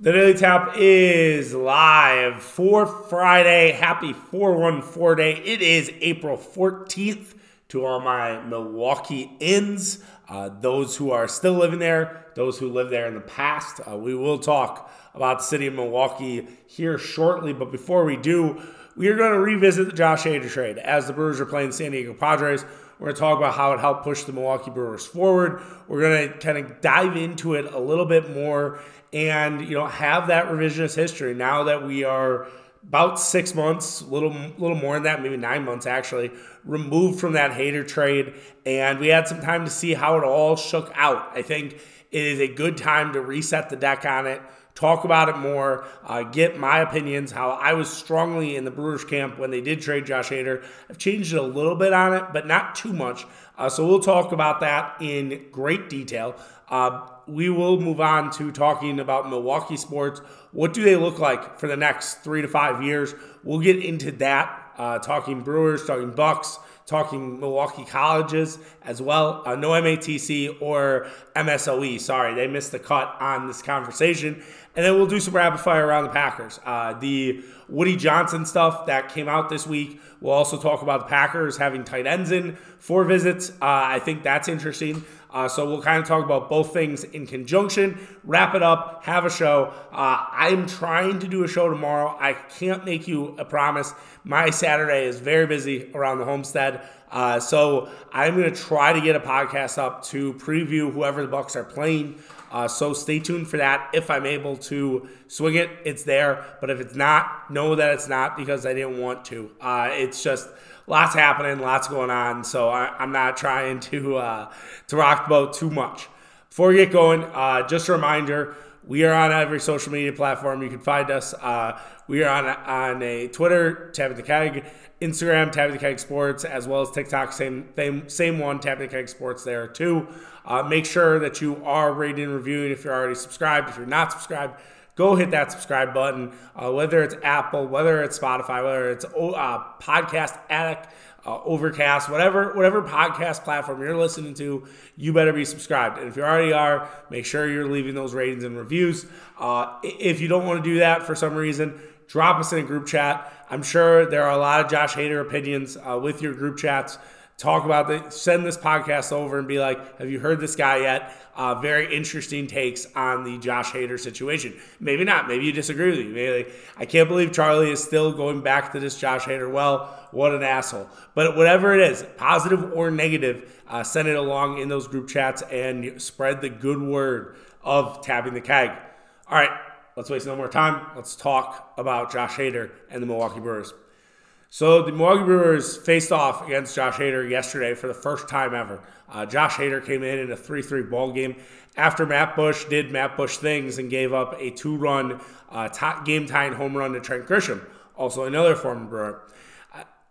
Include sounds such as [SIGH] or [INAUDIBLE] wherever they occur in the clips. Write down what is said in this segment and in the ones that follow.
The Daily Tap is live for Friday. Happy 414 day. It is April 14th to all my Milwaukee ins, uh, those who are still living there, those who lived there in the past. Uh, we will talk about the city of Milwaukee here shortly, but before we do, we are going to revisit the Josh Hader trade as the Brewers are playing San Diego Padres. We're going to talk about how it helped push the Milwaukee Brewers forward. We're going to kind of dive into it a little bit more and you know have that revisionist history now that we are about six months, little little more than that, maybe nine months actually, removed from that Hader trade, and we had some time to see how it all shook out. I think it is a good time to reset the deck on it, talk about it more, uh, get my opinions. How I was strongly in the Brewers camp when they did trade Josh Hader. I've changed it a little bit on it, but not too much. Uh, so we'll talk about that in great detail. Uh, we will move on to talking about Milwaukee sports. What do they look like for the next three to five years? We'll get into that, uh, talking Brewers, talking Bucks, talking Milwaukee colleges as well. Uh, no MATC or MSOE. Sorry, they missed the cut on this conversation. And then we'll do some rapid fire around the Packers. Uh, the Woody Johnson stuff that came out this week. We'll also talk about the Packers having tight ends in for visits. Uh, I think that's interesting. Uh, so we'll kind of talk about both things in conjunction, wrap it up, have a show. Uh, I'm trying to do a show tomorrow. I can't make you a promise. My Saturday is very busy around the homestead. Uh, so I'm going to try to get a podcast up to preview whoever the Bucks are playing. Uh, so stay tuned for that. If I'm able to swing it, it's there. But if it's not, know that it's not because I didn't want to. Uh, it's just lots happening, lots going on. So I, am not trying to uh, to rock the boat too much. Before we get going, uh, just a reminder: we are on every social media platform. You can find us. Uh, we are on on a Twitter, Tapping the Keg, Instagram, Tapping the Keg Sports, as well as TikTok. Same same, same one, Tapping the Keg Sports there too. Uh, make sure that you are rating and reviewing if you're already subscribed. If you're not subscribed, go hit that subscribe button. Uh, whether it's Apple, whether it's Spotify, whether it's uh, Podcast Addict, uh, Overcast, whatever whatever podcast platform you're listening to, you better be subscribed. And if you already are, make sure you're leaving those ratings and reviews. Uh, if you don't want to do that for some reason, drop us in a group chat. I'm sure there are a lot of Josh Hader opinions uh, with your group chats talk about the send this podcast over and be like, have you heard this guy yet? Uh, very interesting takes on the Josh Hader situation. Maybe not. Maybe you disagree with me. Maybe like, I can't believe Charlie is still going back to this Josh Hader. Well, what an asshole. But whatever it is, positive or negative, uh, send it along in those group chats and spread the good word of tapping the keg. All right, let's waste no more time. Let's talk about Josh Hader and the Milwaukee Brewers. So the Milwaukee Brewers faced off against Josh Hader yesterday for the first time ever. Uh, Josh Hader came in in a 3-3 ball game after Matt Bush did Matt Bush things and gave up a two-run uh, game-tying home run to Trent Grisham, also another former Brewer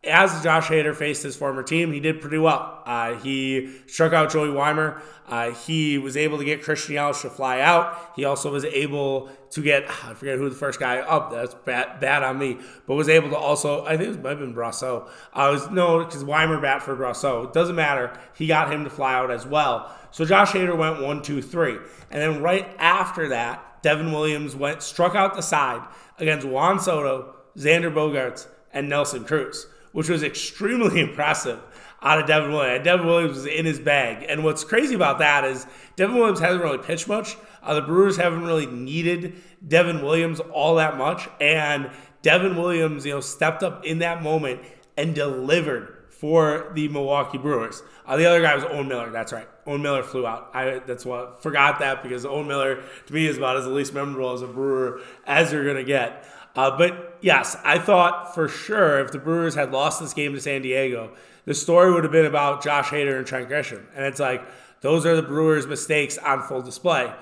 as Josh Hader faced his former team, he did pretty well. Uh, he struck out Joey Wiemer. Uh, he was able to get Christian Yelich to fly out. He also was able to get, [SIGHS] I forget who the first guy up, oh, that's bad, bad on me, but was able to also, I think it might have been Brosseau. Uh, was, no, because Wiemer bat for Brosseau. It doesn't matter. He got him to fly out as well. So Josh Hader went one, two, three. And then right after that, Devin Williams went struck out the side against Juan Soto, Xander Bogaerts, and Nelson Cruz which was extremely [LAUGHS] impressive out of Devin Williams. Devin Williams was in his bag. And what's crazy about that is Devin Williams hasn't really pitched much. Uh, the Brewers haven't really needed Devin Williams all that much. And Devin Williams, you know, stepped up in that moment and delivered for the Milwaukee Brewers. Uh, the other guy was Owen Miller. That's right. Owen Miller flew out. I that's what forgot that because Owen Miller to me is about as least memorable as a Brewer as you're gonna get. Uh, but yes, I thought for sure if the Brewers had lost this game to San Diego, the story would have been about Josh Hader and Trent Grisham. And it's like, those are the Brewers' mistakes on full display.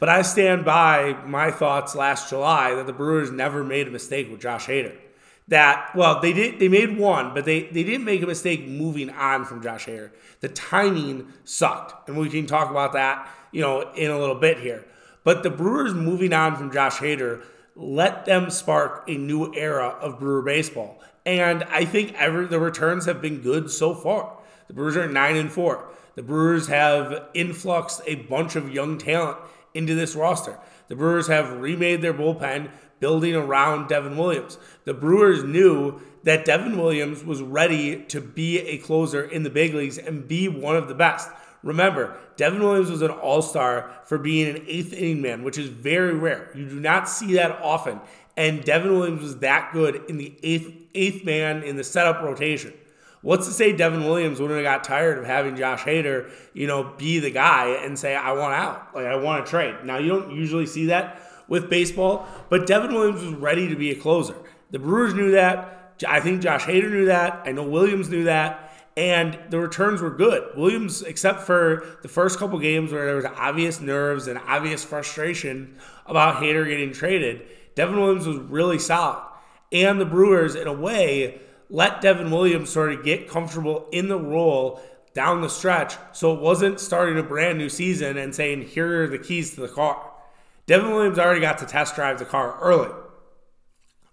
But I stand by my thoughts last July that the Brewers never made a mistake with Josh Hader. That well, they did they made one, but they, they didn't make a mistake moving on from Josh Hader. The timing sucked. And we can talk about that, you know, in a little bit here. But the Brewers moving on from Josh Hader let them spark a new era of Brewer baseball. And I think every, the returns have been good so far. The Brewers are 9 and 4. The Brewers have influxed a bunch of young talent into this roster. The Brewers have remade their bullpen building around Devin Williams. The Brewers knew that Devin Williams was ready to be a closer in the big leagues and be one of the best. Remember, Devin Williams was an all star for being an eighth inning man, which is very rare. You do not see that often. And Devin Williams was that good in the eighth eighth man in the setup rotation. What's to say Devin Williams wouldn't have got tired of having Josh Hader, you know, be the guy and say, I want out. Like I want to trade. Now you don't usually see that with baseball, but Devin Williams was ready to be a closer. The Brewers knew that. I think Josh Hader knew that. I know Williams knew that and the returns were good. Williams, except for the first couple games where there was obvious nerves and obvious frustration about Hader getting traded, Devin Williams was really solid. And the Brewers, in a way, let Devin Williams sort of get comfortable in the role down the stretch so it wasn't starting a brand new season and saying, here are the keys to the car. Devin Williams already got to test drive the car early.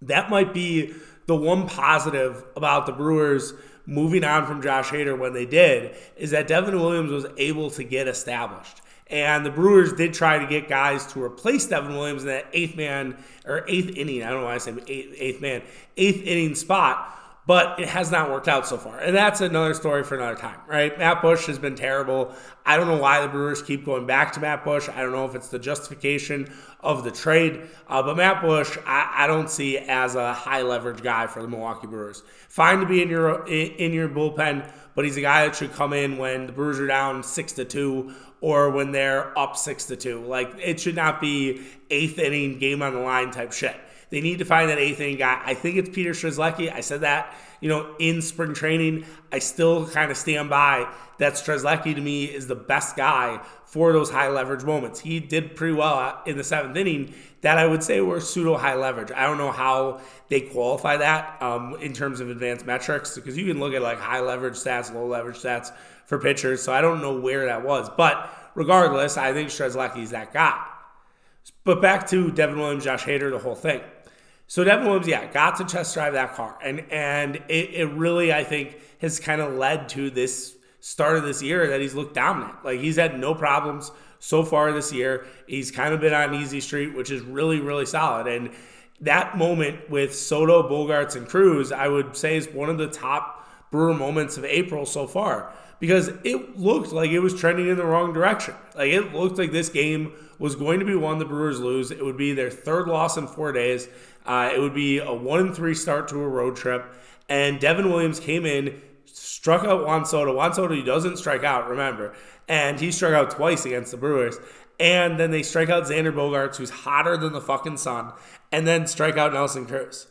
That might be the one positive about the Brewers moving on from Josh Hader when they did is that Devin Williams was able to get established. And the Brewers did try to get guys to replace Devin Williams in that eighth man or eighth inning. I don't know why I say eighth, eighth man, eighth inning spot but it has not worked out so far. And that's another story for another time, right? Matt Bush has been terrible. I don't know why the Brewers keep going back to Matt Bush. I don't know if it's the justification of the trade, uh, but Matt Bush, I, I, don't see as a high leverage guy for the Milwaukee Brewers. Fine to be in your in your bullpen, but he's a guy that should come in when the Brewers are down six to two or when they're up six to two. Like it should not be eighth inning game on the line type shit. They need to find that eighth inning guy. I think it's Peter Strzelecki. I said that, you know, in spring training. I still kind of stand by that Strzelecki to me is the best guy for those high leverage moments. He did pretty well in the seventh inning that I would say were pseudo high leverage. I don't know how they qualify that um, in terms of advanced metrics because you can look at like high leverage stats, low leverage stats for pitchers. So I don't know where that was. But regardless, I think Strzelecki is that guy. But back to Devin Williams, Josh Hader, the whole thing. So Devin Williams, yeah, got to test drive that car, and and it, it really I think has kind of led to this start of this year that he's looked dominant. Like he's had no problems so far this year. He's kind of been on easy street, which is really really solid. And that moment with Soto, Bogaerts, and Cruz, I would say is one of the top Brewer moments of April so far because it looked like it was trending in the wrong direction. Like it looked like this game was going to be one the Brewers lose. It would be their third loss in four days. Uh, it would be a one and three start to a road trip. And Devin Williams came in, struck out Juan Soto. Juan Soto he doesn't strike out, remember. And he struck out twice against the Brewers. And then they strike out Xander Bogaerts, who's hotter than the fucking sun, and then strike out Nelson Cruz.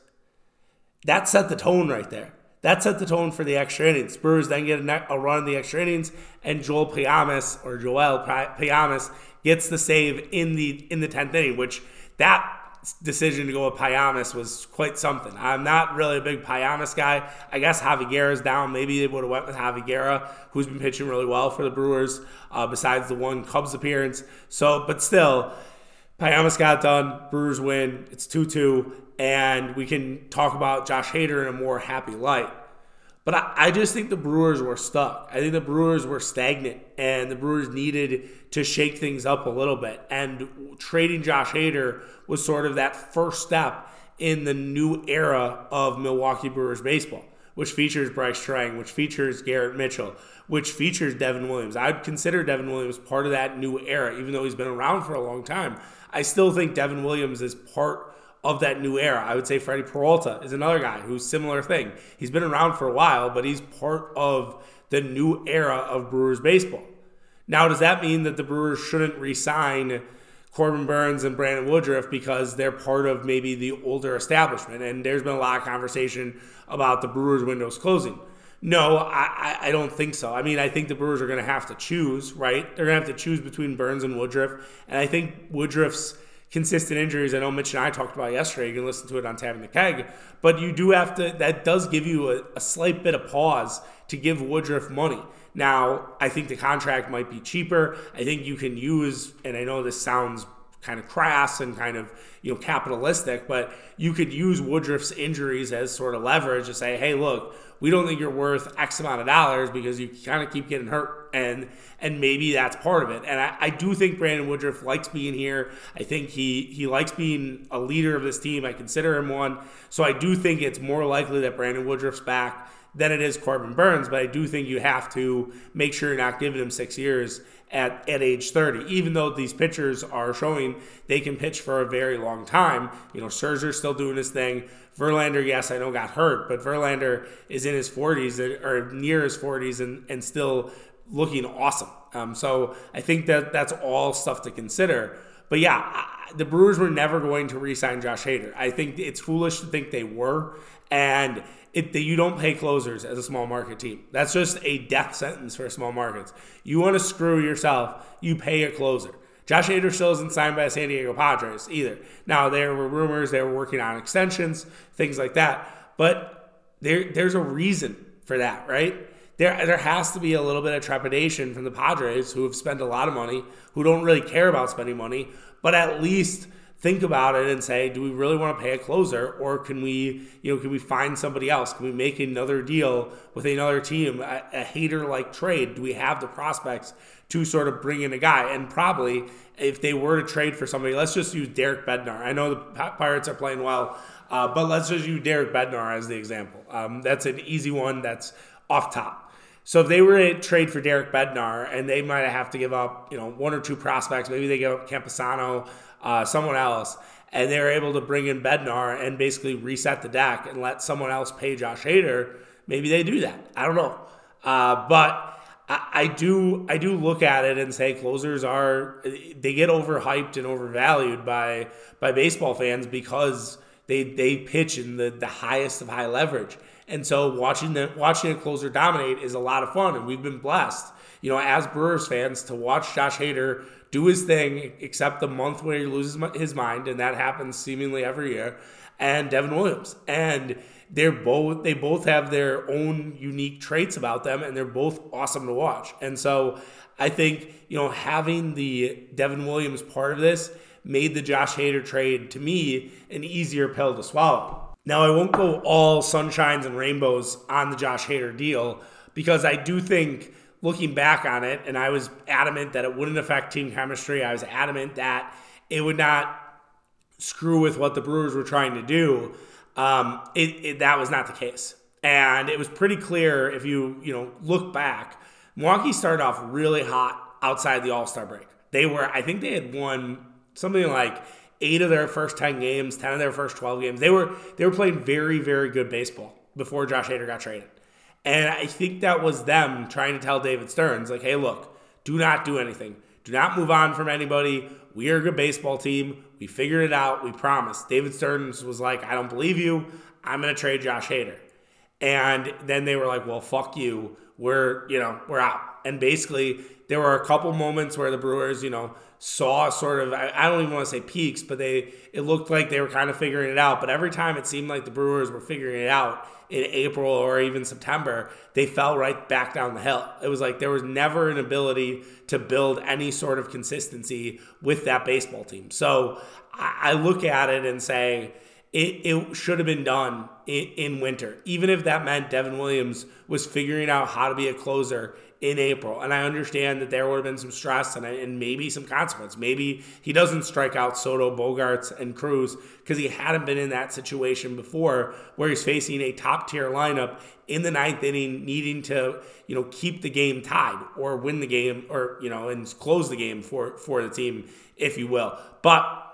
That set the tone right there. That set the tone for the extra innings. Brewers then get a, run in the extra innings, and Joel Payamps or Joel Payamps gets the save in the in the tenth inning, which that decision to go with Payamps was quite something. I'm not really a big Payamps guy. I guess Javy Guerra's down. Maybe they would have went with Javy Guerra, who's been pitching really well for the Brewers, uh, besides the one Cubs appearance. So, but still, Payamps got done. Brewers win. It's 2-2, and we can talk about Josh Hader in a more happy light. But I, I, just think the Brewers were stuck. I think the Brewers were stagnant, and the Brewers needed to shake things up a little bit. And trading Josh Hader was sort of that first step in the new era of Milwaukee Brewers baseball, which features Brice Turang, which features Garrett Mitchell, which features Devin Williams. I would consider Devin Williams part of that new era, even though he's been around for a long time. I still think Devin Williams is part of that new era. I would say Freddy Peralta is another guy who's similar thing. He's been around for a while, but he's part of the new era of Brewers baseball. Now, does that mean that the Brewers shouldn't re-sign Corbin Burnes and Brandon Woodruff because they're part of maybe the older establishment? And there's been a lot of conversation about the Brewers windows closing. No, I, I don't think so. I mean, I think the Brewers are going to have to choose, right? They're going to have to choose between Burnes and Woodruff. And I think Woodruff's consistent injuries. I know Mitch and I talked about yesterday. You can listen to it on Tapping the Keg, but you do have to. That does give you a, a slight bit of pause to give Woodruff money. Now, I think the contract might be cheaper. I think you can use, and I know this sounds kind of crass and kind of you know capitalistic, but you could use Woodruff's injuries as sort of leverage to say, hey, look, we don't think you're worth X amount of dollars because you kind of keep getting hurt, and and maybe that's part of it. And I, I do think Brandon Woodruff likes being here. I think he he likes being a leader of this team. I consider him one. So I do think it's more likely that Brandon Woodruff's back than it is Corbin Burnes. But I do think you have to make sure you're not giving him six years at, at age 30, even though these pitchers are showing they can pitch for a very long time. You know, Scherzer's still doing his thing. Verlander, yes, I know got hurt, but Verlander is in his 40s or near his 40s and, and still looking awesome. Um, so I think that that's all stuff to consider. But yeah, the Brewers were never going to re-sign Josh Hader. I think it's foolish to think they were, and it, you don't pay closers as a small market team. That's just a death sentence for small markets. You want to screw yourself, you pay a closer. Josh Hader still isn't signed by the San Diego Padres either. Now there were rumors they were working on extensions, things like that, but there there's a reason for that, right? There there has to be a little bit of trepidation from the Padres who have spent a lot of money, who don't really care about spending money, but at least think about it and say, do we really want to pay a closer, or can we, you know, can we find somebody else? Can we make another deal with another team, a, a Hader like trade? Do we have the prospects to sort of bring in a guy? And probably, if they were to trade for somebody, let's just use Derek Bednar. I know the Pirates are playing well, uh, but let's just use Derek Bednar as the example. Um, that's an easy one. That's off top. So if they were to trade for Derek Bednar and they might have to give up, you know, one or two prospects, maybe they give up Campusano, uh, someone else, and they're able to bring in Bednar and basically reset the deck and let someone else pay Josh Hader, maybe they do that. I don't know, uh, but I, do I do look at it and say closers are they get overhyped and overvalued by by baseball fans because they they pitch in the, the highest of high leverage. And so watching the watching a closer dominate is a lot of fun, and we've been blessed, you know, as Brewers fans to watch Josh Hader do his thing, except the month where he loses his mind, and that happens seemingly every year. And Devin Williams, and they're both they both have their own unique traits about them, and they're both awesome to watch. And so I think you know having the Devin Williams part of this made the Josh Hader trade to me an easier pill to swallow. Now, I won't go all sunshines and rainbows on the Josh Hader deal because I do think looking back on it, and I was adamant that it wouldn't affect team chemistry. I was adamant that it would not screw with what the Brewers were trying to do. Um, it, it, that was not the case, and it was pretty clear if you you know look back. Milwaukee started off really hot outside the All Star break. They were, I think, they had won something like eight of their first 10 games, 10 of their first 12 games. They were they were playing very very good baseball before Josh Hader got traded. And I think that was them trying to tell David Stearns like, "Hey, look, do not do anything. Do not move on from anybody. We are a good baseball team. We figured it out. We promised. David Stearns was like, "I don't believe you. I'm going to trade Josh Hader." And then they were like, "Well, fuck you. We're, you know, we're out." And basically, there were a couple moments where the Brewers, you know, saw sort of I don't even want to say peaks, but they it looked like they were kind of figuring it out. But every time it seemed like the Brewers were figuring it out in April or even September, they fell right back down the hill. It was like there was never an ability to build any sort of consistency with that baseball team. So I, look at it and say it, it should have been done in, in winter, even if that meant Devin Williams was figuring out how to be a closer in April. And I understand that there would have been some stress and, and maybe some consequence. Maybe he doesn't strike out Soto, Bogaerts, and Cruz because he hadn't been in that situation before where he's facing a top tier lineup in the ninth inning, needing to, you know, keep the game tied or win the game or, you know, and close the game for, for the team, if you will. But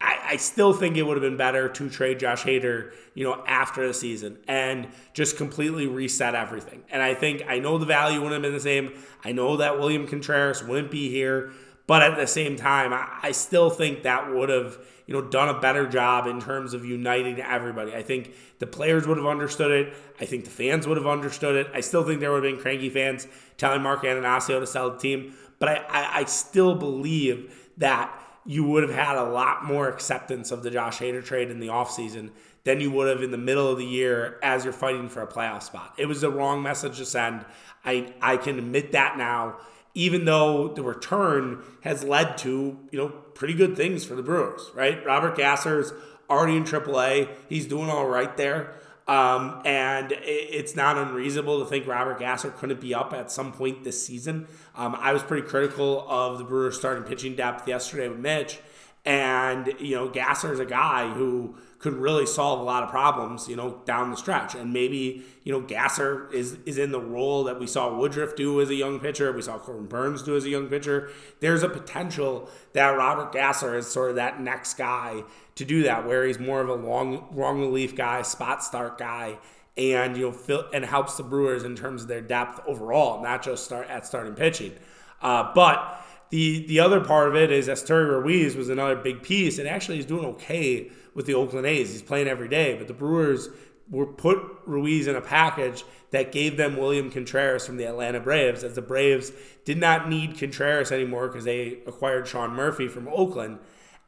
I, I, still think it would have been better to trade Josh Hader, you know, after the season and just completely reset everything. And I think I know the value wouldn't have been the same. I know that William Contreras wouldn't be here, but at the same time, I, I still think that would have, you know, done a better job in terms of uniting everybody. I think the players would have understood it. I think the fans would have understood it. I still think there would have been cranky fans telling Mark Attanasio to sell the team, but I, I, I still believe that you would have had a lot more acceptance of the Josh Hader trade in the offseason than you would have in the middle of the year as you're fighting for a playoff spot. It was the wrong message to send. I, I can admit that now. even though the return has led to, you know, pretty good things for the Brewers, right? Robert Gasser's already in AAA. He's doing all right there. Um, and it's not unreasonable to think Robert Gasser couldn't be up at some point this season. Um, I was pretty critical of the Brewers starting pitching depth yesterday with Mitch. And, you know, Gasser is a guy who could really solve a lot of problems, you know, down the stretch. And maybe, you know, Gasser is is in the role that we saw Woodruff do as a young pitcher, we saw Corbin Burnes do as a young pitcher. There's a potential that Robert Gasser is sort of that next guy to do that, where he's more of a long long relief guy, spot start guy, and you know, fill, and helps the Brewers in terms of their depth overall, not just start at starting pitching. Uh, but the the other part of it is Esteury Ruiz was another big piece, and actually he's doing okay with the Oakland A's. He's playing every day, but the Brewers were put Ruiz in a package that gave them William Contreras from the Atlanta Braves, as the Braves did not need Contreras anymore because they acquired Sean Murphy from Oakland.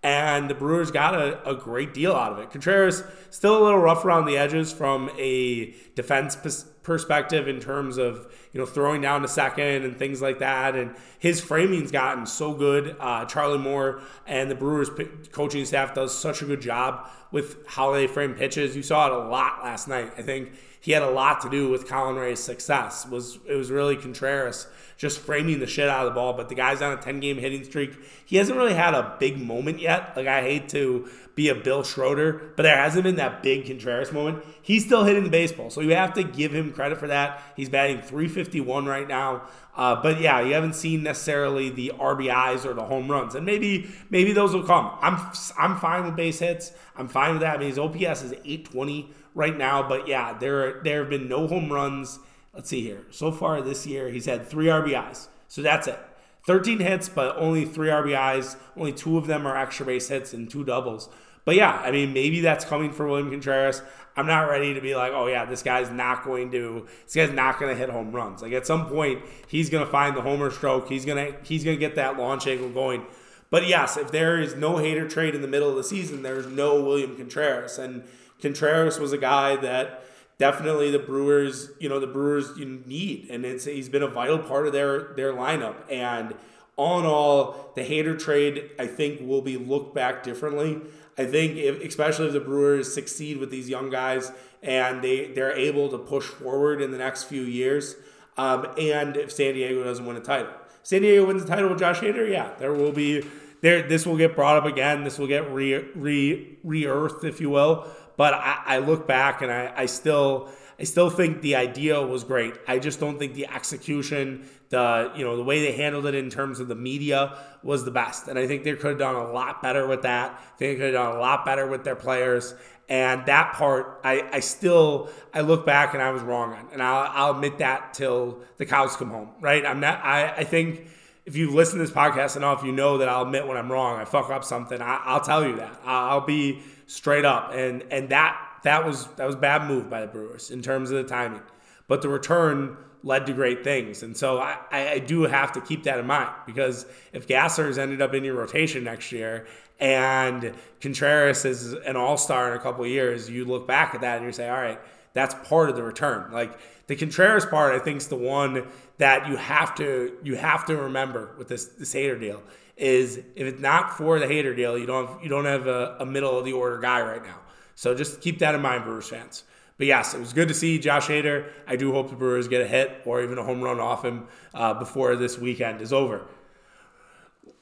And the Brewers got a, a great deal out of it. Contreras still a little rough around the edges from a defense perspective in terms of you know throwing down to second and things like that. And his framing's gotten so good. Uh, Charlie Moore and the Brewers coaching staff does such a good job with how they frame pitches. You saw it a lot last night. I think he had a lot to do with Colin Rea's success. Was it was really Contreras just framing the shit out of the ball. But the guy's on a 10 game hitting streak. He hasn't really had a big moment yet. Like I hate to be a Bill Schroeder, but there hasn't been that big Contreras moment. He's still hitting the baseball, so you have to give him credit for that. He's batting 351 right now. Uh, but yeah, you haven't seen necessarily the RBIs or the home runs, and maybe maybe those will come. I'm I'm fine with base hits. I'm fine with that. I mean, his OPS is 820 right now, but yeah, there there have been no home runs. Let's see here. So far this year, he's had three RBIs, so that's it. 13 hits, but only three RBIs. Only two of them are extra base hits and two doubles. But yeah, I mean, maybe that's coming for William Contreras. I'm not ready to be like, oh yeah, this guy's not going to, this guy's not going to hit home runs. Like at some point, he's going to find the homer stroke. He's gonna, he's gonna get that launch angle going. But yes, if there is no Hader trade in the middle of the season, there's no William Contreras, and Contreras was a guy that definitely the Brewers, you know, the Brewers you need, and it's he's been a vital part of their their lineup. And all in all, the Hader trade I think will be looked back differently. I think, if, especially if the Brewers succeed with these young guys and they they're able to push forward in the next few years, um, and if San Diego doesn't win a title, San Diego wins the title with Josh Hader, yeah, there will be there. This will get brought up again. This will get re re re earthed, if you will. But I, I look back and I, I still I still think the idea was great. I just don't think the execution, the you know the way they handled it in terms of the media was the best. And I think they could have done a lot better with that. They could have done a lot better with their players. And that part, I, I still I look back and I was wrong on, and I'll, I'll admit that till the cows come home. Right? I'm not. I, I think if you listen to this podcast enough, you know that I'll admit when I'm wrong. I fuck up something. I, will tell you that. I'll be straight up. And and that that was that was bad move by the Brewers in terms of the timing. But the return led to great things. And so I, I do have to keep that in mind because if Gasser's ended up in your rotation next year and Contreras is an all star in a couple years, you look back at that and you say, all right, that's part of the return. Like the Contreras part, I think is the one that you have to you have to remember with this this Hader deal is if it's not for the Hader deal, you don't have, you don't have a, a middle of the order guy right now. So just keep that in mind, Brewers fans. But yes, it was good to see Josh Hader. I do hope the Brewers get a hit or even a home run off him uh, before this weekend is over.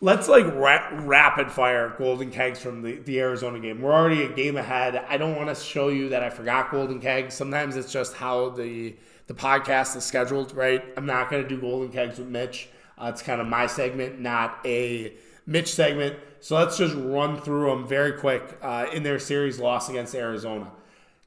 Let's like ra- rapid fire golden kegs from the, the Arizona game. We're already a game ahead. I don't want to show you that I forgot golden kegs. Sometimes it's just how the the podcast is scheduled, right? I'm not going to do golden kegs with Mitch. Uh, it's kind of my segment, not a Mitch segment. So let's just run through them very quick uh, in their series loss against Arizona.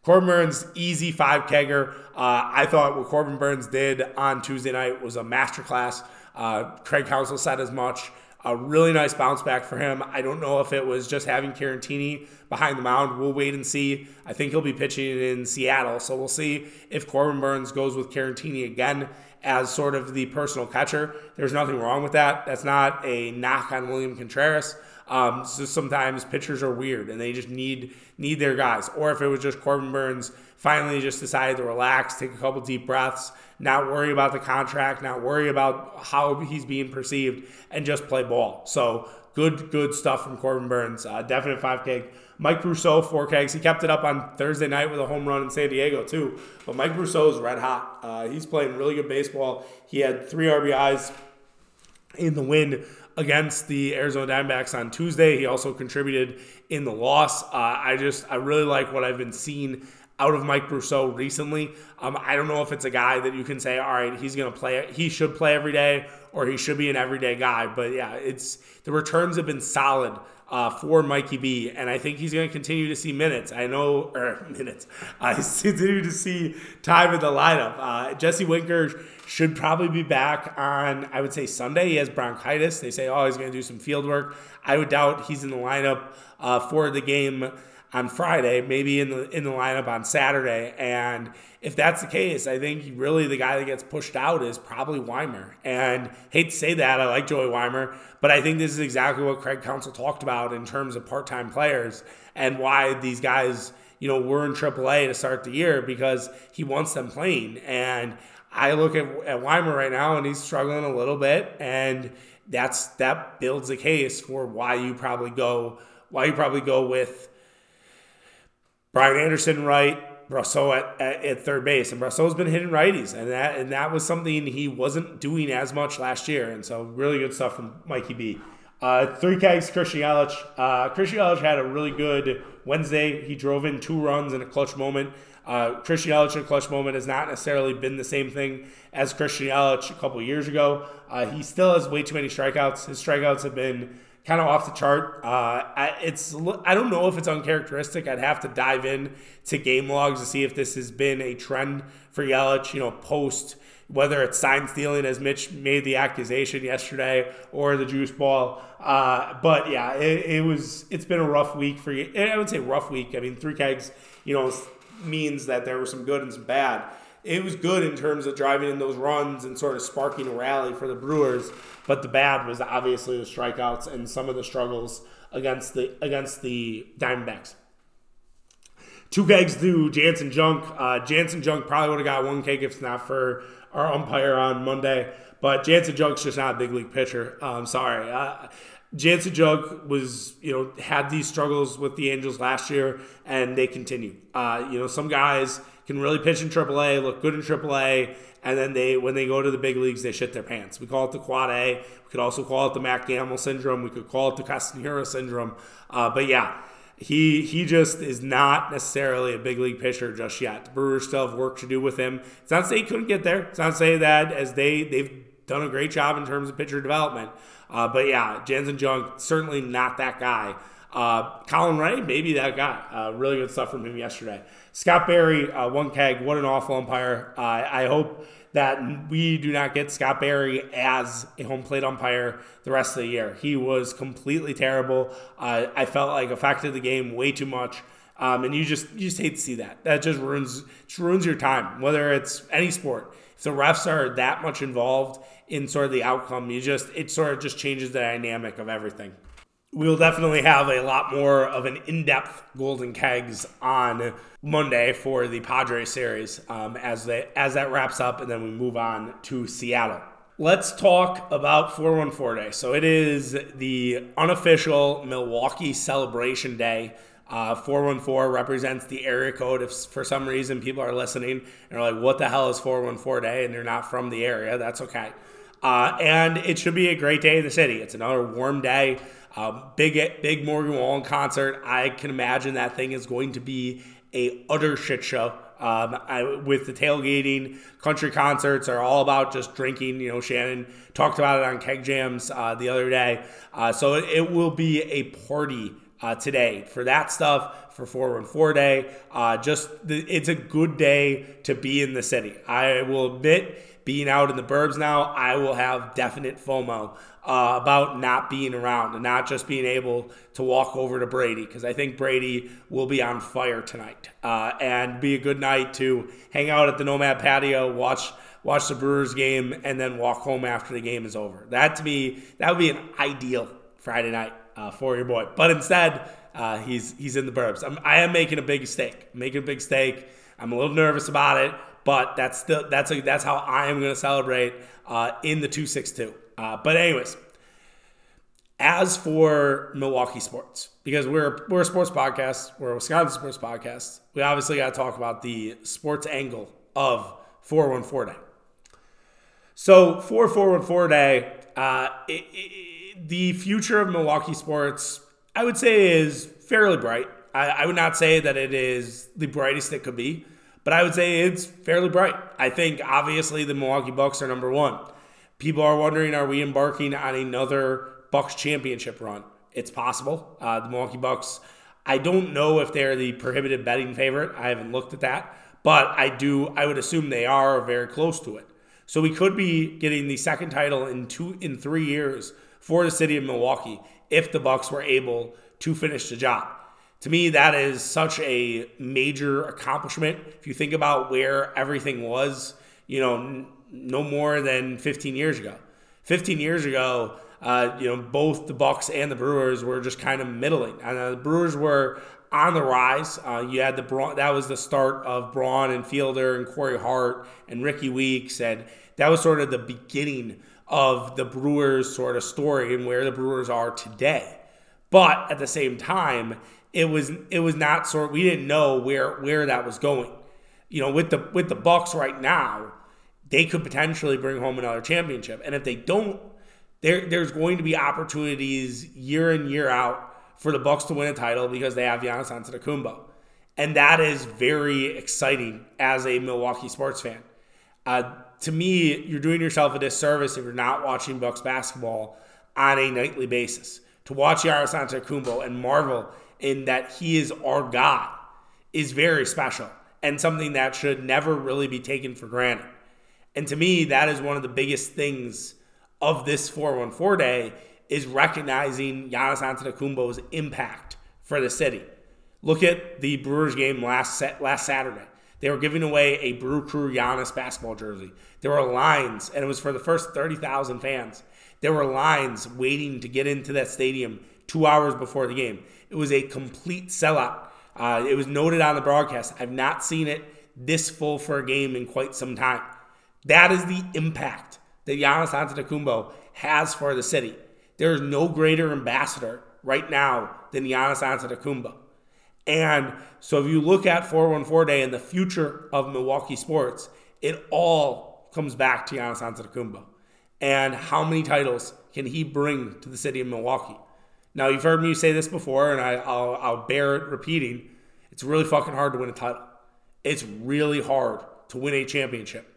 Corbin Burnes' easy five kegger. Uh, I thought what Corbin Burnes did on Tuesday night was a masterclass. Uh, Craig Counsell said as much. A really nice bounce back for him. I don't know if it was just having Caratini behind the mound. We'll wait and see. I think he'll be pitching in Seattle, so we'll see if Corbin Burnes goes with Caratini again as sort of the personal catcher. There's nothing wrong with that. That's not a knock on William Contreras. Um, so sometimes pitchers are weird and they just need need their guys. Or if it was just Corbin Burnes finally just decided to relax, take a couple deep breaths, not worry about the contract, not worry about how he's being perceived, and just play ball. So good, good stuff from Corbin Burnes. Uh, definite five keg. Mike Brosseau, four kegs. He kept it up on Thursday night with a home run in San Diego, too. But Mike Brosseau is red hot. Uh, he's playing really good baseball. He had three RBIs in the win against the Arizona Diamondbacks on Tuesday. He also contributed in the loss. Uh, I just, I really like what I've been seeing out of Mike Brosseau recently. Um, I don't know if it's a guy that you can say, all right, he's going to play, he should play every day or he should be an everyday guy. But yeah, it's the returns have been solid uh, for Mikey B, and I think he's going to continue to see minutes. I know, or [LAUGHS] minutes. I [LAUGHS] continue to see time in the lineup. Uh, Jesse Winker should probably be back on, I would say, Sunday. He has bronchitis. They say, oh, he's going to do some field work. I would doubt he's in the lineup uh, for the game on Friday, maybe in the in the lineup on Saturday. And if that's the case, I think really the guy that gets pushed out is probably Wiemer. And hate to say that, I like Joey Wiemer, but I think this is exactly what Craig Counsell talked about in terms of part-time players and why these guys, you know, were in AAA to start the year because he wants them playing. And I look at, at Wiemer right now and he's struggling a little bit and that's that builds a case for why you probably go why you probably go with Brian Anderson right, Brosseau at, at, at, third base, and Brosseau's been hitting righties, and that and that was something he wasn't doing as much last year, and so really good stuff from Mikey B. Uh, three kegs, Christian Yelich. Uh, Christian Yelich had a really good Wednesday. He drove in two runs in a clutch moment. Uh, Christian Yelich in a clutch moment has not necessarily been the same thing as Christian Yelich a couple years ago. Uh, he still has way too many strikeouts. His strikeouts have been kind of off the chart. Uh, it's I don't know if it's uncharacteristic. I'd have to dive in to game logs to see if this has been a trend for Yelich. You know, post whether it's sign stealing as Mitch made the accusation yesterday or the juice ball. Uh, but yeah, it, it, was it's been a rough week for you. I would say rough week. I mean, three kegs, you know, means that there was some good and some bad it was good in terms of driving in those runs and sort of sparking a rally for the Brewers. But the bad was obviously the strikeouts and some of the struggles against the against the Diamondbacks. Two kegs to Janson Junk. Uh, Janson Junk probably would have got one keg if not for our umpire on Monday. But Janson Junk's just not a big league pitcher. I'm um, sorry. Uh, Janson Junk was, you know, had these struggles with the Angels last year, and they continue. Uh, you know, some guys can really pitch in AAA, look good in AAA, and then they when they go to the big leagues, they shit their pants. We call it the quad A. We could also call it the Mat Gamel syndrome. We could call it the Castanera syndrome. Uh, but yeah, he he just is not necessarily a big league pitcher just yet. The Brewers still have work to do with him. It's not to say he couldn't get there. It's not to say that as they they've done a great job in terms of pitcher development. Uh, but yeah, Janson Junk certainly not that guy. Uh, Colin Rea, maybe that guy. Uh, really good stuff from him yesterday. Scott Barry, uh, one keg. What an awful umpire. Uh, I hope that we do not get Scott Barry as a home plate umpire the rest of the year. He was completely terrible. Uh, I felt like affected the game way too much. Um, and you just you just hate to see that. That just ruins just ruins your time. Whether it's any sport, if the refs are that much involved in sort of the outcome, you just it sort of just changes the dynamic of everything we'll definitely have a lot more of an in-depth golden kegs on monday for the padres series um, as they as that wraps up and then we move on to seattle let's talk about 414 day so it is the unofficial milwaukee celebration day uh, 414 represents the area code. If for some reason people are listening and are like, what the hell is 414 day? And they're not from the area, that's okay. Uh, and it should be a great day in the city. It's another warm day. Um, big, big Morgan Wallen concert. I can imagine that thing is going to be a utter shit show. Um, I, with the tailgating, country concerts are all about just drinking. You know, Shannon talked about it on Keg Jams uh, the other day. Uh, so it, it, will be a party uh, today for that stuff for 414 day. Uh, just the, it's a good day to be in the city. I will admit, being out in the burbs now, I will have definite FOMO uh, about not being around and not just being able to walk over to Brady because I think Brady will be on fire tonight uh, and be a good night to hang out at the Nomad patio, watch watch the Brewers game, and then walk home after the game is over. That to me, that would be an ideal Friday night. uh, for your boy. But instead, uh, he's he's in the burbs. I'm, I am making a big stake. I'm making a big stake. I'm a little nervous about it, but that's the that's a, that's how I am going to celebrate uh, in the two six two. Uh, but anyways, as for Milwaukee sports, because we're we're a sports podcast, we're a Wisconsin sports podcast. We obviously got to talk about the sports angle of 414 day. So for 414 day, uh, it, it, the future of Milwaukee sports, I would say, is fairly bright. I, I would not say that it is the brightest it could be, but I would say it's fairly bright. I think obviously the Milwaukee Bucks are number one. People are wondering, are we embarking on another Bucks championship run? It's possible. Uh, the Milwaukee Bucks. I don't know if they're the prohibited betting favorite. I haven't looked at that, but I do. I would assume they are very close to it. So we could be getting the second title in two in three years for the city of Milwaukee if the Bucks were able to finish the job. To me, that is such a major accomplishment. If you think about where everything was, you know, no more than 15 years ago. 15 years ago, uh, you know, both the Bucks and the Brewers were just kind of middling. And uh, the Brewers were on the rise. Uh, you had the Braun, that was the start of Braun and Fielder and Corey Hart and Rickie Weeks, and that was sort of the beginning of the Brewers sort of story and where the Brewers are today. But at the same time, it was it was not sort we didn't know where where that was going. You know, with the with the Bucks right now, they could potentially bring home another championship, and if they don't, there there's going to be opportunities year in year out for the Bucks to win a title because they have Giannis Antetokounmpo. And that is very exciting as a Milwaukee sports fan. Uh, to me, you're doing yourself a disservice if you're not watching Bucks basketball on a nightly basis. To watch Giannis Antetokounmpo and marvel in that he is our God is very special and something that should never really be taken for granted. And to me, that is one of the biggest things of this 414 day is recognizing Giannis Antetokounmpo's impact for the city. Look at the Brewers game last last Saturday. They were giving away a Brew Crew Giannis basketball jersey. There were lines, and it was for the first 30,000 fans. There were lines waiting to get into that stadium two hours before the game. It was a complete sellout. Uh, it was noted on the broadcast. I've not seen it this full for a game in quite some time. That is the impact that Giannis Antetokounmpo has for the city. There is no greater ambassador right now than Giannis Antetokounmpo. And so if you look at 414 Day and the future of Milwaukee sports, it all comes back to Giannis Antetokounmpo. And how many titles can he bring to the city of Milwaukee? Now, you've heard me say this before, and I, will I'll bear it repeating. It's really fucking hard to win a title. It's really hard to win a championship.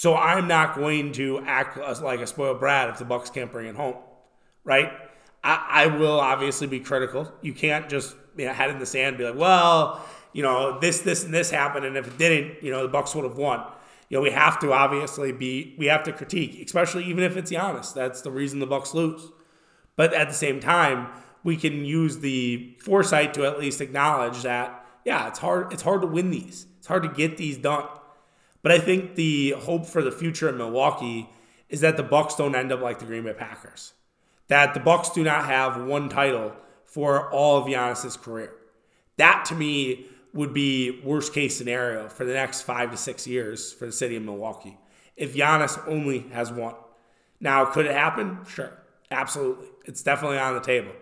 So I'm not going to act like a spoiled brat if the Bucks can't bring it home right? I, I will obviously be critical. You can't just you know, head in the sand be like, well, you know, this, this, and this happened, and if it didn't, you know, the Bucks would have won. You know, we have to obviously be, we have to critique, especially even if it's Giannis. That's the reason the Bucks lose. But at the same time, we can use the foresight to at least acknowledge that, yeah, it's hard. It's hard to win these. It's hard to get these done. But I think the hope for the future in Milwaukee is that the Bucks don't end up like the Green Bay Packers that the Bucks do not have one title for all of Giannis's career. That to me would be worst case scenario for the next five to six years for the city of Milwaukee. If Giannis only has one. Now, could it happen? Sure. Absolutely. It's definitely on the table.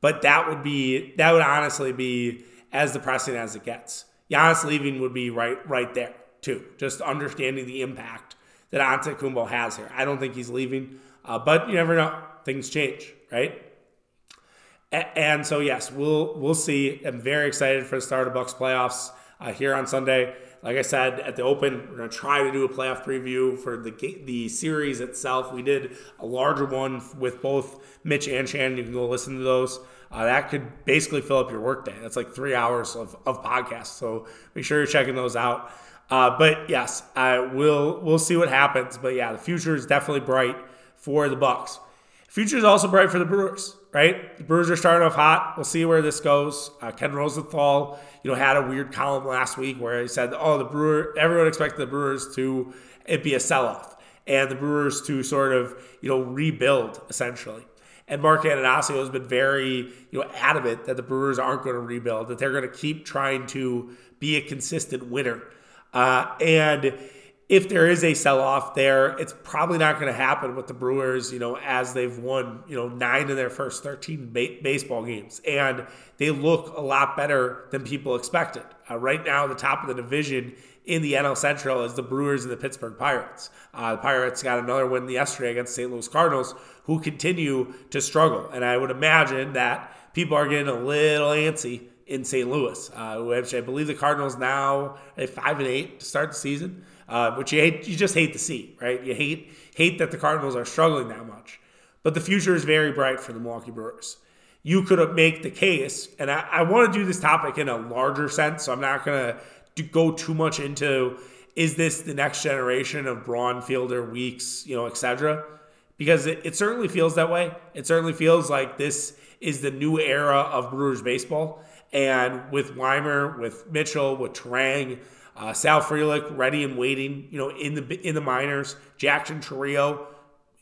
But that would be that would honestly be as depressing as it gets. Giannis leaving would be right right there too. Just understanding the impact that Antetokounmpo has here. I don't think he's leaving, uh, but you never know things change, right? And so yes, we'll we'll see. I'm very excited for the start of Bucks playoffs uh, here on Sunday. Like I said at the Open, we're gonna try to do a playoff preview for the the series itself. We did a larger one with both Mitch and Shannon. You can go listen to those. Uh, that could basically fill up your workday. That's like three hours of, of podcasts. So make sure you're checking those out. Uh, but yes, I will. We'll see what happens. But yeah, the future is definitely bright for the Bucks. Future is also bright for the Brewers, right? The Brewers are starting off hot. We'll see where this goes. Uh, Ken Rosenthal, you know, had a weird column last week where he said, "Oh, the Brewer, everyone expected the Brewers to it be a sell-off and the Brewers to sort of you know rebuild essentially." And Mark Attanasio has been very, you know, adamant that the Brewers aren't going to rebuild, that they're going to keep trying to be a consistent winner. Uh, and if there is a sell off there, it's probably not going to happen with the Brewers, you know, as they've won, you know, nine of their first 13 ba- baseball games. And they look a lot better than people expected. Uh, right now, the top of the division in the NL Central is the Brewers and the Pittsburgh Pirates. Uh, the Pirates got another win yesterday against St. Louis Cardinals, who continue to struggle. And I would imagine that people are getting a little antsy in St. Louis, uh, which I believe the Cardinals now at five and eight to start the season uh, which you hate, you just hate to see, right? You hate hate that the Cardinals are struggling that much, but the future is very bright for the Milwaukee Brewers. You could make the case, and I, I want to do this topic in a larger sense, so I'm not going to go too much into is this the next generation of Braun, Fielder, Weeks, you know, etc. Because it, it certainly feels that way. It certainly feels like this is the new era of Brewers baseball. And with Wiemer, with Mitchell, with Turang, uh, Sal Frelick ready and waiting, you know, in the in the minors. Jackson Chourio,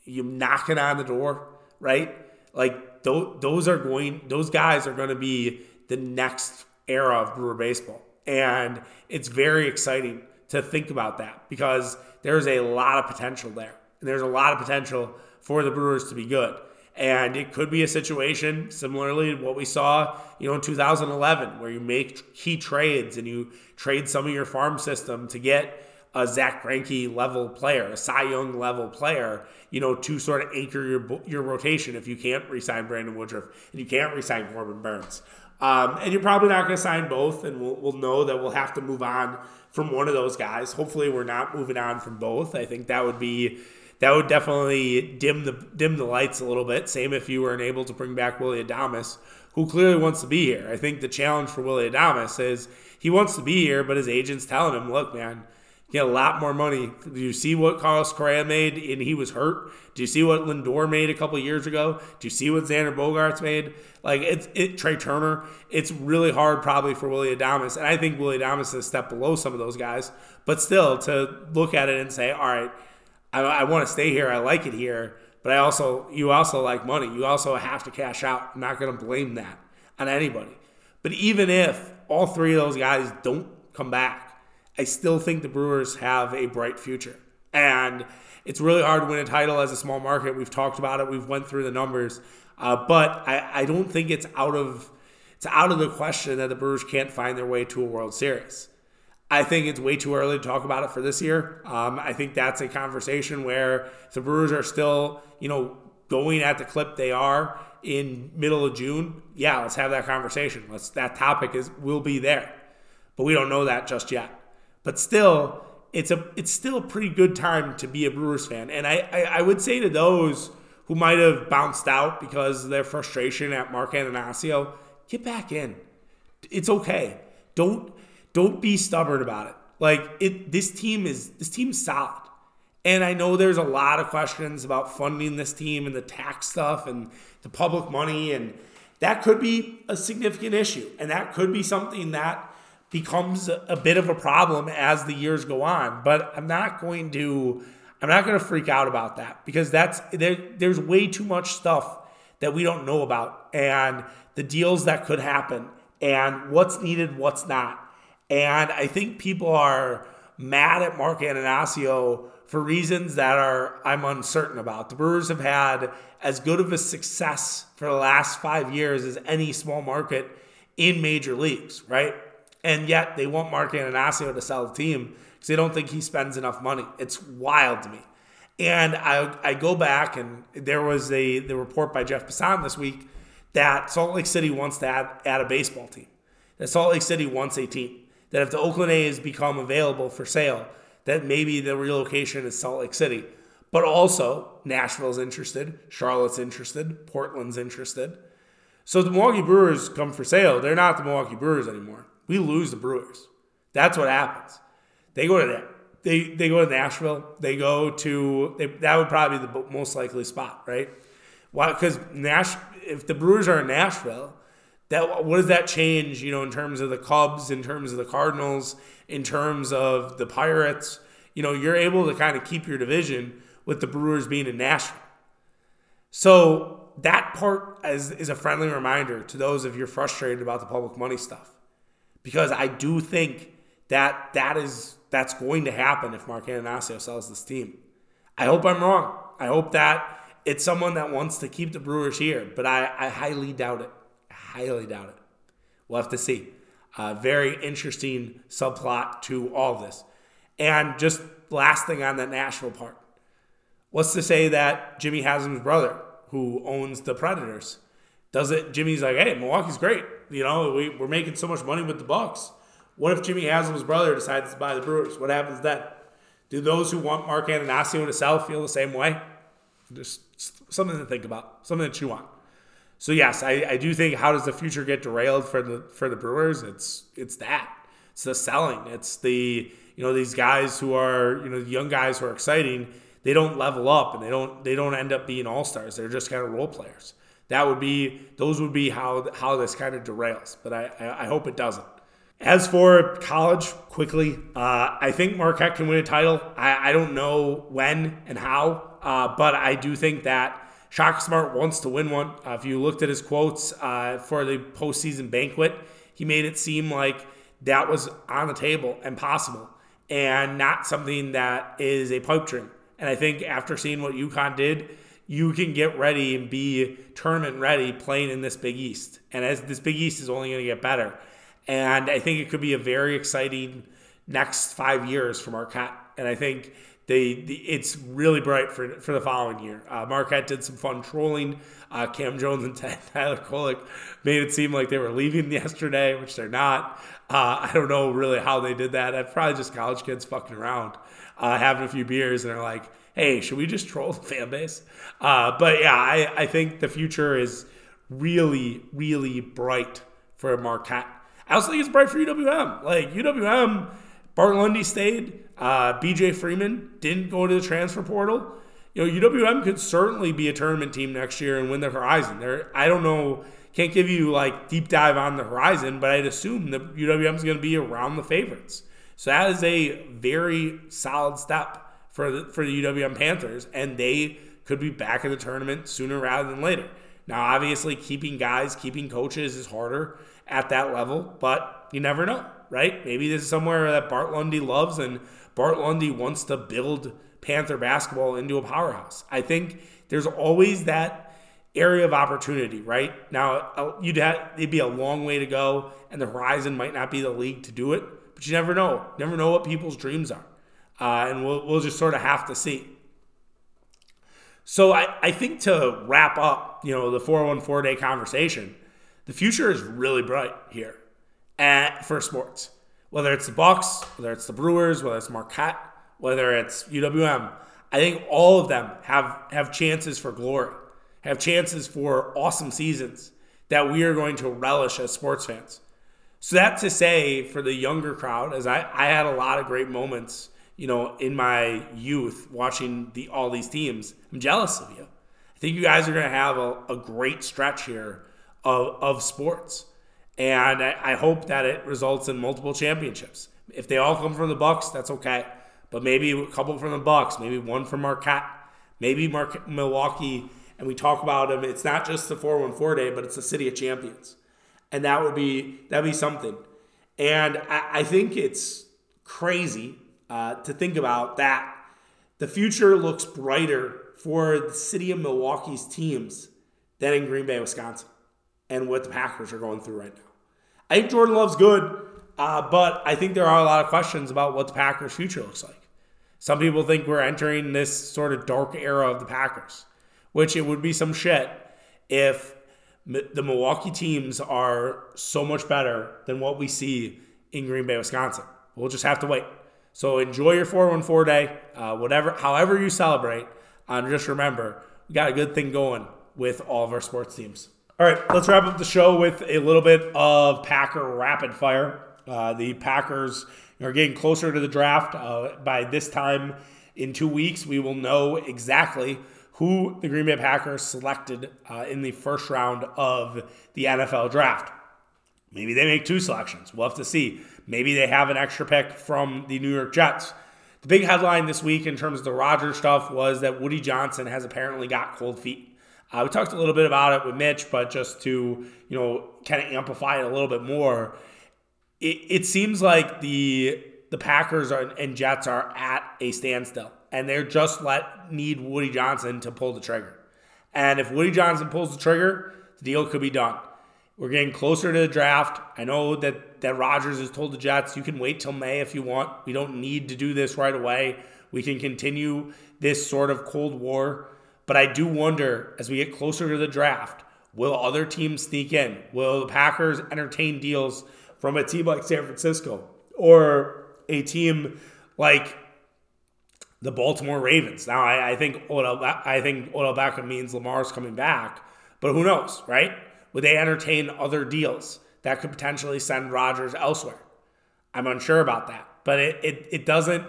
you knocking on the door, right? Like those, those are going, those guys are going to be the next era of Brewer baseball, and it's very exciting to think about that because there's a lot of potential there, and there's a lot of potential for the Brewers to be good. And it could be a situation similarly to what we saw, you know, in 2011, where you make key trades and you trade some of your farm system to get a Zack Greinke level player, a Cy Young level player, you know, to sort of anchor your your rotation if you can't resign Brandon Woodruff and you can't resign Corbin Burnes. Um, and you're probably not going to sign both, and we'll, we'll know that we'll have to move on from one of those guys. Hopefully, we're not moving on from both. I think that would be that would definitely dim the dim the lights a little bit. Same if you weren't able to bring back Willie Adames, who clearly wants to be here. I think the challenge for Willie Adames is he wants to be here, but his agent's telling him, "Look, man, get a lot more money. Do you see what Carlos Correa made and he was hurt? Do you see what Lindor made a couple years ago? Do you see what Xander Bogaerts made? Like it's it Trea Turner. It's really hard probably for Willie Adames, and I think Willie Adames is a step below some of those guys. But still, to look at it and say, all right I, I want to stay here. I like it here. But I also, you also like money. You also have to cash out. I'm not going to blame that on anybody. But even if all three of those guys don't come back, I still think the Brewers have a bright future. And it's really hard to win a title as a small market. We've talked about it. We've went through the numbers. Uh, but I, I don't think it's out of it's out of the question that the Brewers can't find their way to a World Series. I think it's way too early to talk about it for this year. Um, I think that's a conversation where the Brewers are still, you know, going at the clip they are in middle of June. Yeah, let's have that conversation. Let's that topic is will be there, but we don't know that just yet. But still, it's a it's still a pretty good time to be a Brewers fan, and I I, I would say to those who might have bounced out because of their frustration at Mark Attanasio, get back in. It's okay. Don't don't be stubborn about it. Like it this team is this team's solid. And I know there's a lot of questions about funding this team and the tax stuff and the public money and that could be a significant issue and that could be something that becomes a, bit of a problem as the years go on, but I'm not going to I'm not going to freak out about that because that's there there's way too much stuff that we don't know about and the deals that could happen and what's needed, what's not. And I think people are mad at Mark Attanasio for reasons that are I'm uncertain about. The Brewers have had as good of a success for the last five years as any small market in major leagues, right? And yet they want Mark Attanasio to sell the team because they don't think he spends enough money. It's wild to me. And I, I go back and there was a the report by Jeff Passan this week that Salt Lake City wants to add, add a baseball team. That Salt Lake City wants a team that if the Oakland A's become available for sale, that maybe the relocation is Salt Lake City. But also, Nashville's interested, Charlotte's interested, Portland's interested. So the Milwaukee Brewers come for sale. They're not the Milwaukee Brewers anymore. We lose the Brewers. That's what happens. They go to that. They, they go to Nashville. They go to they, that would probably be the most likely spot, right? Why? Because Nash, if the Brewers are in Nashville, that what does that change you know in terms of the cubs in terms of the cardinals in terms of the pirates you know you're able to kind of keep your division with the brewers being in nashville so that part is, is a friendly reminder to those of you frustrated about the public money stuff. Because I do think that that is that's going to happen if Mark Attanasio sells this team. I hope I'm wrong. I hope that it's someone that wants to keep the Brewers here, but I, I highly doubt it. Highly doubt it. We'll have to see. Uh, very interesting subplot to all this. And just last thing on that Nashville part. What's to say that Jimmy Haslam's brother, who owns the Predators, does it? Jimmy's like, hey, Milwaukee's great. You know, we, we're making so much money with the Bucks. What if Jimmy Haslam's brother decides to buy the Brewers? What happens then? Do those who want Mark Attanasio to sell feel the same way? Just something to think about, something to chew on. So yes, I, I do think how does the future get derailed for the for the Brewers? It's it's that. It's the selling. It's the you know these guys who are you know young guys who are exciting. They don't level up and they don't they don't end up being all stars. They're just kind of role players. That would be those would be how how this kind of derails. But I I, hope it doesn't. As for college, quickly, uh, I think Marquette can win a title. I, I don't know when and how, uh, but I do think that Shaka Smart wants to win one. Uh, if you looked at his quotes uh, for the postseason banquet, he made it seem like that was on the table and possible and not something that is a pipe dream. And I think after seeing what UConn did, you can get ready and be tournament ready playing in this Big East. And as this Big East is only going to get better. And I think it could be a very exciting next five years for Marquette. And I think they, it's really bright for, for the following year. Uh, Marquette did some fun trolling. Uh, Cam Jones and [LAUGHS] Tyler Kolek made it seem like they were leaving [LAUGHS] yesterday, which they're not. Uh, I don't know really how they did that. That's probably just college kids fucking around, uh, having a few beers, and they're like, hey, should we just troll the fan base? Uh, but yeah, I, I think the future is really, really bright for Marquette. I also think it's bright for UWM. Like UWM, Bart Lundy stayed. Uh, BJ Freeman didn't go to the transfer portal. You know, UWM could certainly be a tournament team next year and win the Horizon. There, I don't know, can't give you like deep dive on the Horizon, but I'd assume that UWM is going to be around the favorites. So that is a very solid step for the, for the UWM Panthers, and they could be back in the tournament sooner rather than later. Now, obviously, keeping guys, keeping coaches is harder at that level, but you never know, right? Maybe this is somewhere that Bart Lundy loves and Bart Lundy wants to build Panther basketball into a powerhouse. I think there's always that area of opportunity, right? Now, uh, you'd have, it'd be a long way to go, and the horizon might not be the league to do it, but you never know. Never know what people's dreams are. Uh, and we'll, we'll just sort of have to see. So I, I think to wrap up, you know, the 414 day conversation, the future is really bright here at for sports. Whether it's the Bucks, whether it's the Brewers, whether it's Marquette, whether it's UWM, I think all of them have have chances for glory, have chances for awesome seasons that we are going to relish as sports fans. So that to say, for the younger crowd, as I, I had a lot of great moments, you know, in my youth watching the all these teams. I'm jealous of you. I think you guys are going to have a, a great stretch here of, of sports. And I, I hope that it results in multiple championships. If they all come from the Bucks, that's okay. But maybe a couple from the Bucks, maybe one from Marquette, maybe Mark, Milwaukee, and we talk about them. It's not just the 414 day, but it's the city of champions. And that would be that would be something. And I, I think it's crazy uh, to think about that the future looks brighter for the city of Milwaukee's teams than in Green Bay, Wisconsin and what the Packers are going through right now. I think Jordan Love's good, uh, but I think there are a lot of questions about what the Packers' future looks like. Some people think we're entering this sort of dark era of the Packers, which it would be some shit if the Milwaukee teams are so much better than what we see in Green Bay, Wisconsin. We'll just have to wait. So enjoy your 414 day, uh, whatever, however you celebrate. And just remember, we got a good thing going with all of our sports teams. All right, let's wrap up the show with a little bit of Packer rapid fire. Uh, the Packers are getting closer to the draft. Uh, by this time in two weeks, we will know exactly who the Green Bay Packers selected uh, in the first round of the NFL draft. Maybe they make two selections. We'll have to see. Maybe they have an extra pick from the New York Jets. The big headline this week in terms of the Rodgers stuff was that Woody Johnson has apparently got cold feet. Uh, we talked a little bit about it with Mitch, but just to you know kind of amplify it a little bit more, it, it seems like the the Packers are, and Jets are at a standstill, and they're just let need Woody Johnson to pull the trigger. And if Woody Johnson pulls the trigger, the deal could be done. We're getting closer to the draft. I know that that Rodgers has told the Jets you can wait till May if you want. We don't need to do this right away. We can continue this sort of cold war. But I do wonder as we get closer to the draft, will other teams sneak in? Will the Packers entertain deals from a team like San Francisco or a team like the Baltimore Ravens? Now, I, I think Odell, I think Odell Beckham means Lamar's coming back, but who knows, right? Would they entertain other deals that could potentially send Rodgers elsewhere? I'm unsure about that, but it, it, it doesn't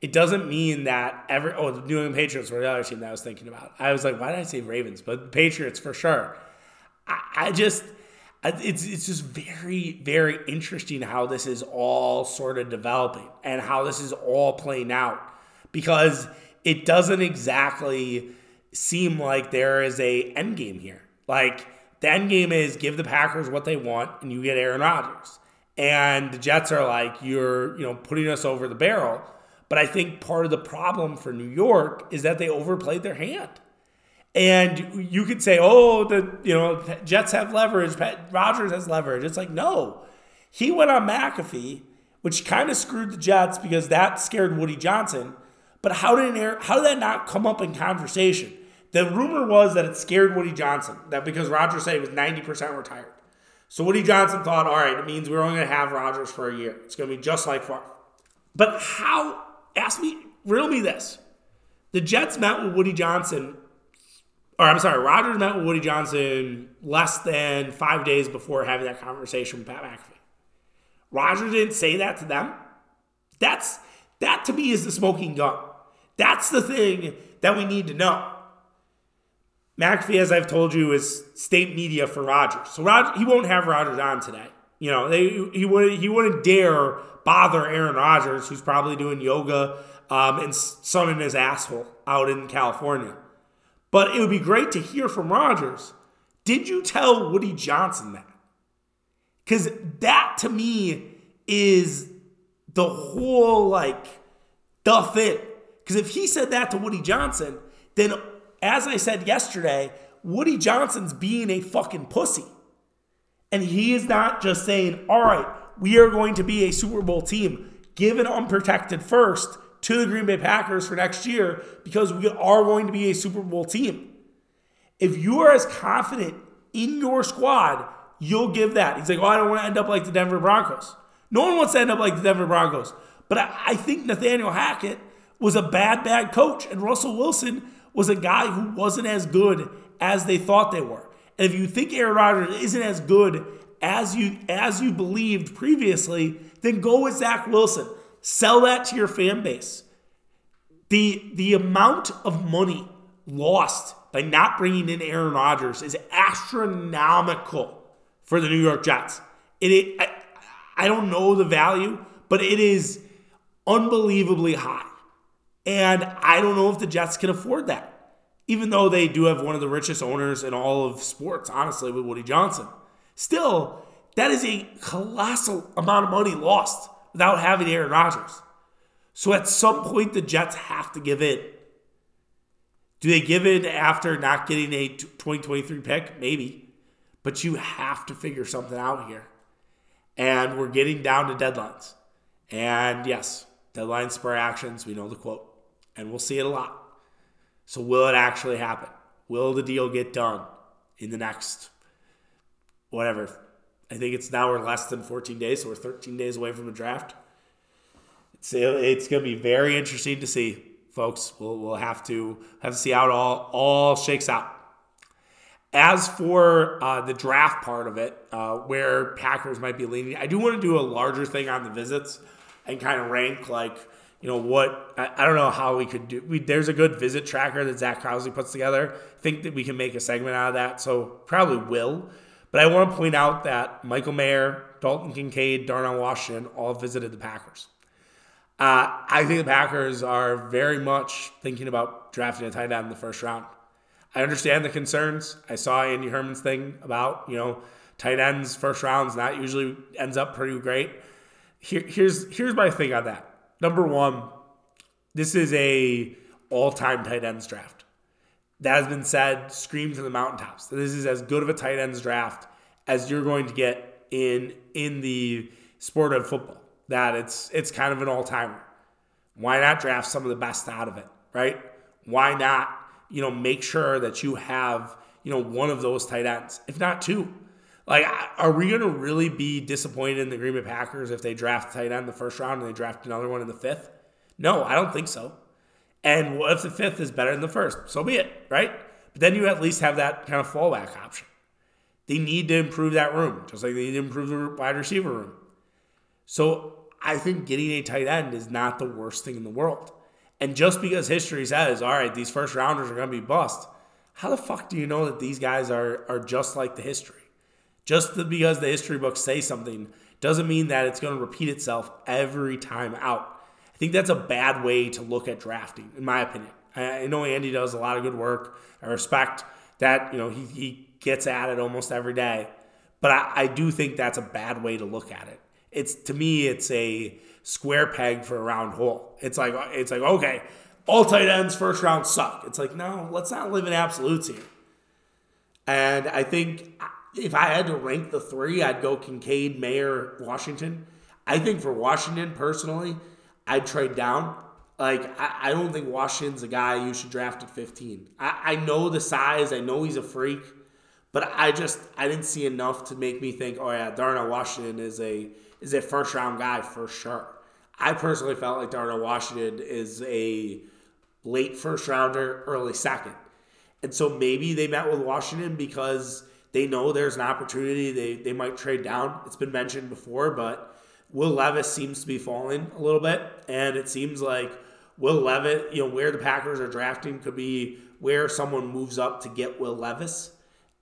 it doesn't mean that every oh the New England Patriots were the other team that I was thinking about. I was like, why did I say Ravens? But Patriots for sure. I, I just it's it's just very very interesting how this is all sort of developing and how this is all playing out because it doesn't exactly seem like there is a end game here. Like the end game is give the Packers what they want and you get Aaron Rodgers. And the Jets are like you're you know putting us over the barrel but I think part of the problem for New York is that they overplayed their hand. And you could say, oh, the you know Jets have leverage, Rodgers has leverage. It's like no, he went on McAfee, which kind of screwed the Jets because that scared Woody Johnson. But how did it, how did that not come up in conversation? The rumor was that it scared Woody Johnson that because Rodgers said he was ninety percent retired. So Woody Johnson thought, all right, it means we're only going to have Rodgers for a year. It's going to be just like Favre. But how ask me, riddle me this. The Jets met with Woody Johnson, or I'm sorry, Rodgers met with Woody Johnson less than five days before having that conversation with Pat McAfee. Rodgers didn't say that to them. That's that to me is the smoking gun. That's the thing that we need to know. McAfee, as I've told you, is state media for Rodgers. So Rod, he won't have Rodgers on today. You know, they, he wouldn't he wouldn't dare bother Aaron Rodgers, who's probably doing yoga um, and sunning his asshole out in California. But it would be great to hear from Rodgers. Did you tell Woody Johnson that? Because that to me is the whole like the thing. Because if he said that to Woody Johnson, then as I said yesterday, Woody Johnson's being a fucking pussy. And he is not just saying, all right, we are going to be a Super Bowl team, given unprotected first to the Green Bay Packers for next year because we are going to be a Super Bowl team. If you are as confident in your squad, you'll give that. He's like, oh, I don't want to end up like the Denver Broncos. No one wants to end up like the Denver Broncos. But I, I think Nathaniel Hackett was a bad, bad coach, and Russell Wilson was a guy who wasn't as good as they thought they were. And if you think Aaron Rodgers isn't as good as you as you believed previously, then go with Zach Wilson. Sell that to your fan base. The the amount of money lost by not bringing in Aaron Rodgers is astronomical for the New York Jets. It, it I, I don't know the value, but it is unbelievably high. And I don't know if the Jets can afford that even though they do have one of the richest owners in all of sports, honestly, with Woody Johnson. Still, that is a colossal amount of money lost without having Aaron Rodgers. So at some point, the Jets have to give in. Do they give in after not getting a 2023 pick? Maybe. But you have to figure something out here. And we're getting down to deadlines. And yes, deadlines spur actions. We know the quote. And we'll see it a lot. So, will it actually happen? Will the deal get done in the next, whatever? I think it's now we're less than 14 days, so we're 13 days away from the draft. It's, it's going to be very interesting to see, folks. We'll, we'll have to have to see how it all, all shakes out. As for uh, the draft part of it, uh, where Packers might be leaning, I do want to do a larger thing on the visits and kind of rank like you know what I, I, don't know how we could do we, there's a good visit tracker that zach Krause puts together think that we can make a segment out of that so probably will but i want to point out that michael mayer dalton kincaid darnell washington all visited the packers uh, i think the packers are very much thinking about drafting a tight end in the first round I understand the concerns. I saw Andy Herman's thing about, you know, tight ends first rounds not usually ends up pretty great. Here, here's here's my thing on that. Number one, this is a all-time tight ends draft. That has been said, screamed to the mountaintops. This is as good of a tight ends draft as you're going to get in in the sport of football. That it's it's kind of an all-timer. Why not draft some of the best out of it, right? Why not, you know, make sure that you have, you know, one of those tight ends, if not two. Like, are we going to really be disappointed in the Green Bay Packers if they draft tight end in the first round and they draft another one in the fifth? No, I don't think so. And what if the fifth is better than the first? So be it, right? But then you at least have that kind of fallback option. They need to improve that room, just like they need to improve the wide receiver room. So I think getting a tight end is not the worst thing in the world. And just because history says, all right, these first rounders are going to be bust, how the fuck do you know that these guys are, are just like the history? Just because the history books say something doesn't mean that it's going to repeat itself every time out. I think that's a bad way to look at drafting, in my opinion. I know Andy does a lot of good work. I respect that, you know, he, he gets at it almost every day. But I, I do think that's a bad way to look at it it's to me it's a square peg for a round hole. It's like it's like okay, all tight ends first round suck. It's like no, let's not live in absolutes here. And I think if I had to rank the three, I'd go Kincaid, Mayer, Washington. I think for Washington personally, I'd trade down. Like I, I don't think Washington's a guy you should draft at 15. I, I know the size, I know he's a freak, but I just I didn't see enough to make me think, oh yeah, Darnell Washington is a is a first round guy for sure. I personally felt like Darnell Washington is a late first rounder, early second. And so maybe they met with Washington because they know there's an opportunity. They, they might trade down. It's been mentioned before, but Will Levis seems to be falling a little bit. And it seems like Will Levis, you know, where the Packers are drafting could be where someone moves up to get Will Levis.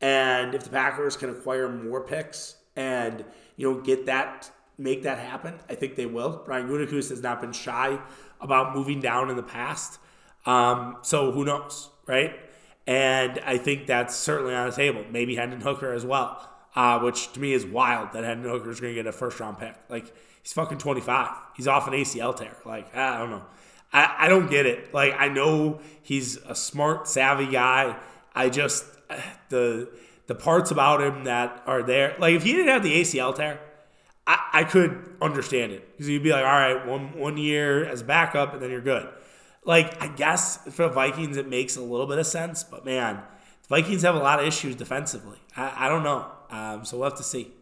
And if the Packers can acquire more picks and, you know, get that make that happen. I think they will. Brian Gutekunst has not been shy about moving down in the past. Um, so who knows, right? And I think that's certainly on the table. Maybe Hendon Hooker as well, uh, which to me is wild that Hendon Hooker is going to get a first round pick. Like he's fucking 25. He's off an ACL tear. Like I don't know. I, I don't get it. Like I know he's a smart, savvy guy. I just [SIGHS] the the parts about him that are there. Like if he didn't have the ACL tear, I, I could understand it because you'd be like, all right, one one year as backup, and then you're good. Like I guess for Vikings, it makes a little bit of sense, but man, Vikings have a lot of issues defensively. I, I don't know, um, so we'll have to see.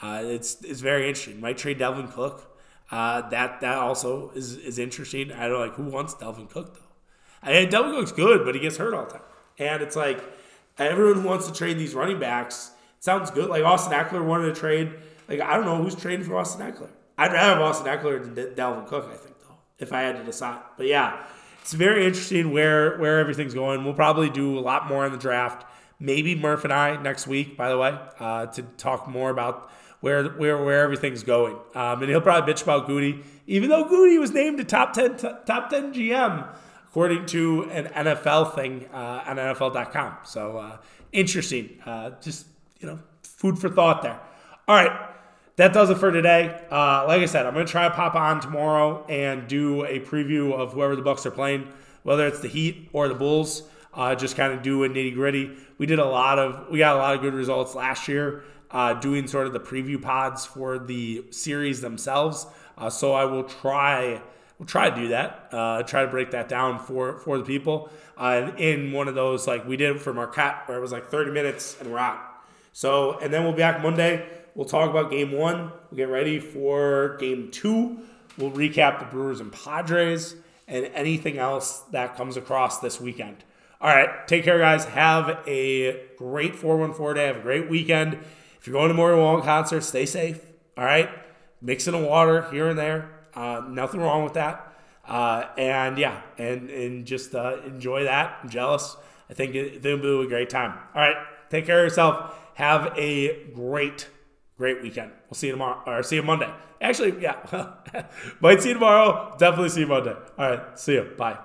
Uh, it's it's very interesting. Might trade Dalvin Cook. Uh, that that also is is interesting. I don't like who wants Dalvin Cook though. I mean, Dalvin Cook's good, but he gets hurt all the time, and it's like everyone who wants to trade these running backs. Sounds good. Like Austin Ekeler wanted to trade like I don't know who's trading for Austin Ekeler. I'd rather have Austin Ekeler than Dalvin Cook. I think though, if I had to decide. But yeah, it's very interesting where where everything's going. We'll probably do a lot more in the draft. Maybe Murph and I next week, by the way, uh, to talk more about where where where everything's going. Um, and he'll probably bitch about Goody, even though Goody was named a top ten t- top ten GM according to an NFL thing uh, on NFL.com. So uh, interesting. Uh, just you know, food for thought there. All right that does it for today. Uh, like I said, I'm going to try to pop on tomorrow and do a preview of whoever the Bucks are playing, whether it's the Heat or the Bulls. Uh, just kind of do a nitty gritty. We did a lot of, we got a lot of good results last year, uh, doing sort of the preview pods for the series themselves. Uh, so I will try, we'll try to do that. Uh, try to break that down for for the people. Uh, in one of those, like we did for Marquette, where it was like 30 minutes and we're out. So, and then we'll be back Monday We'll talk about game one. We'll get ready for game two. We'll recap the Brewers and Padres and anything else that comes across this weekend. All right, take care, guys. Have a great 414 day. Have a great weekend. If you're going to Maury Wong concert, stay safe. All right, mixing the water here and there. Uh, nothing wrong with that. Uh, and yeah, and and just uh, enjoy that. I'm jealous. I think it, it'll be a great time. All right, take care of yourself. Have a great great weekend. We'll see you tomorrow, or see you Monday. Actually, yeah, [LAUGHS] might see you tomorrow. Definitely see you Monday. All right, see you. Bye.